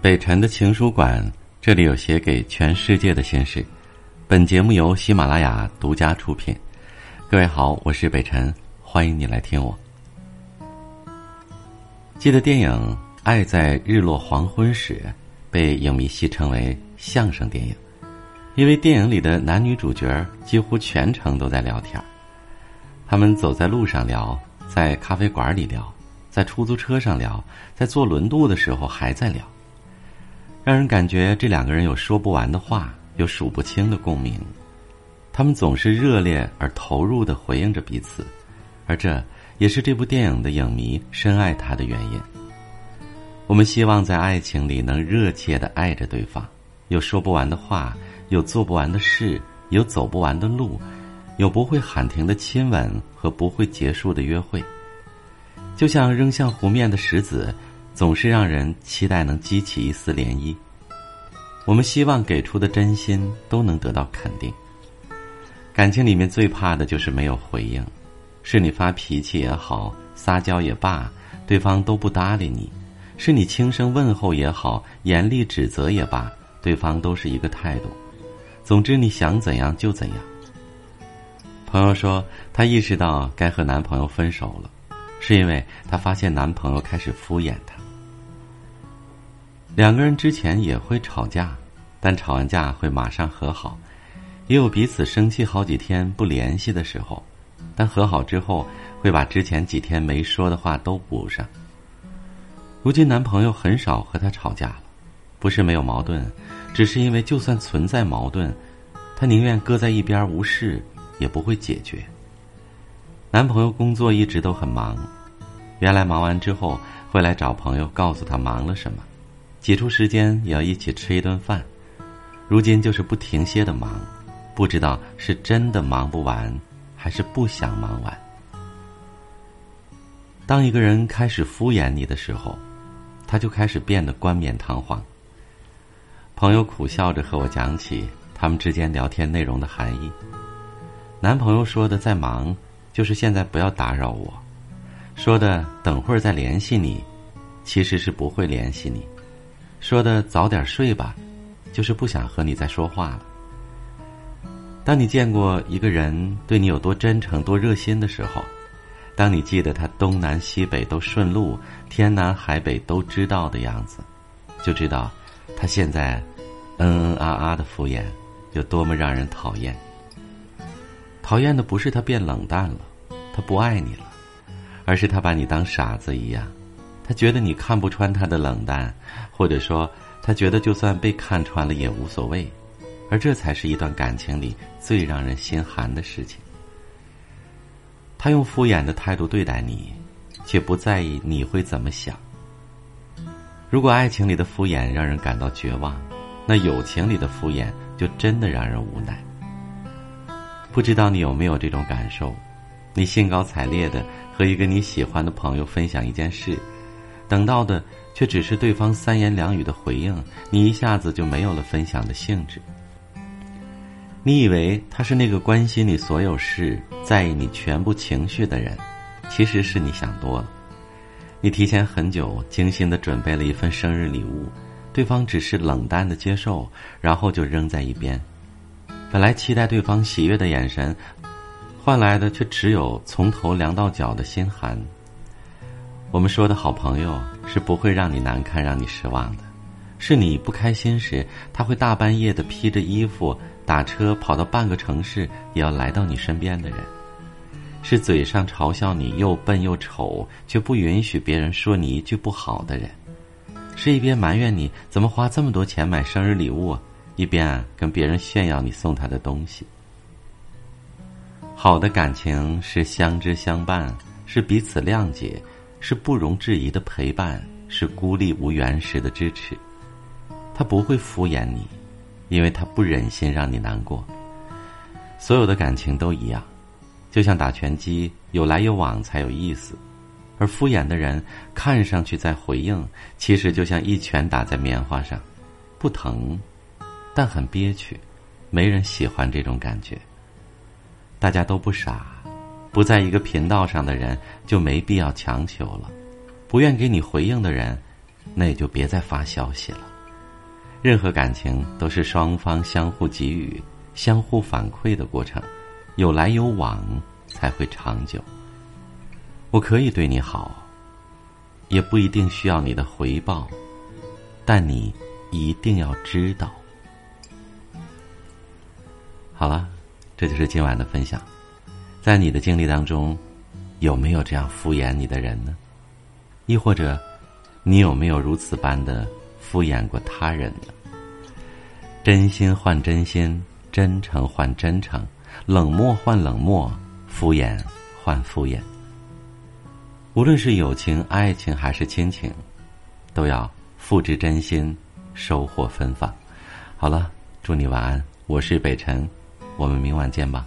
北辰的情书馆，这里有写给全世界的心事。本节目由喜马拉雅独家出品。各位好，我是北辰，欢迎你来听我。记得电影《爱在日落黄昏时》被影迷戏称为相声电影，因为电影里的男女主角几乎全程都在聊天他们走在路上聊，在咖啡馆里聊，在出租车上聊，在坐轮渡的时候还在聊。让人感觉这两个人有说不完的话，有数不清的共鸣。他们总是热烈而投入的回应着彼此，而这也是这部电影的影迷深爱它的原因。我们希望在爱情里能热切的爱着对方，有说不完的话，有做不完的事，有走不完的路，有不会喊停的亲吻和不会结束的约会。就像扔向湖面的石子。总是让人期待能激起一丝涟漪。我们希望给出的真心都能得到肯定。感情里面最怕的就是没有回应，是你发脾气也好，撒娇也罢，对方都不搭理你；是你轻声问候也好，严厉指责也罢，对方都是一个态度。总之，你想怎样就怎样。朋友说，她意识到该和男朋友分手了，是因为她发现男朋友开始敷衍她。两个人之前也会吵架，但吵完架会马上和好，也有彼此生气好几天不联系的时候，但和好之后会把之前几天没说的话都补上。如今男朋友很少和她吵架了，不是没有矛盾，只是因为就算存在矛盾，他宁愿搁在一边无视，也不会解决。男朋友工作一直都很忙，原来忙完之后会来找朋友告诉他忙了什么。挤出时间也要一起吃一顿饭，如今就是不停歇的忙，不知道是真的忙不完，还是不想忙完。当一个人开始敷衍你的时候，他就开始变得冠冕堂皇。朋友苦笑着和我讲起他们之间聊天内容的含义。男朋友说的“在忙”，就是现在不要打扰我；说的“等会儿再联系你”，其实是不会联系你。说的早点睡吧，就是不想和你再说话了。当你见过一个人对你有多真诚、多热心的时候，当你记得他东南西北都顺路、天南海北都知道的样子，就知道他现在嗯嗯啊啊的敷衍有多么让人讨厌。讨厌的不是他变冷淡了，他不爱你了，而是他把你当傻子一样。他觉得你看不穿他的冷淡，或者说，他觉得就算被看穿了也无所谓，而这才是一段感情里最让人心寒的事情。他用敷衍的态度对待你，却不在意你会怎么想。如果爱情里的敷衍让人感到绝望，那友情里的敷衍就真的让人无奈。不知道你有没有这种感受？你兴高采烈的和一个你喜欢的朋友分享一件事。等到的却只是对方三言两语的回应，你一下子就没有了分享的兴致。你以为他是那个关心你所有事、在意你全部情绪的人，其实是你想多了。你提前很久精心的准备了一份生日礼物，对方只是冷淡的接受，然后就扔在一边。本来期待对方喜悦的眼神，换来的却只有从头凉到脚的心寒。我们说的好朋友是不会让你难堪、让你失望的，是你不开心时，他会大半夜的披着衣服打车跑到半个城市也要来到你身边的人，是嘴上嘲笑你又笨又丑，却不允许别人说你一句不好的人，是一边埋怨你怎么花这么多钱买生日礼物，一边跟别人炫耀你送他的东西。好的感情是相知相伴，是彼此谅解。是不容置疑的陪伴，是孤立无援时的支持。他不会敷衍你，因为他不忍心让你难过。所有的感情都一样，就像打拳击，有来有往才有意思。而敷衍的人，看上去在回应，其实就像一拳打在棉花上，不疼，但很憋屈。没人喜欢这种感觉。大家都不傻。不在一个频道上的人就没必要强求了，不愿给你回应的人，那也就别再发消息了。任何感情都是双方相互给予、相互反馈的过程，有来有往才会长久。我可以对你好，也不一定需要你的回报，但你一定要知道。好了，这就是今晚的分享。在你的经历当中，有没有这样敷衍你的人呢？亦或者，你有没有如此般的敷衍过他人呢？真心换真心，真诚换真诚，冷漠换冷漠，敷衍换敷衍。无论是友情、爱情还是亲情，都要付之真心，收获芬芳。好了，祝你晚安，我是北辰，我们明晚见吧。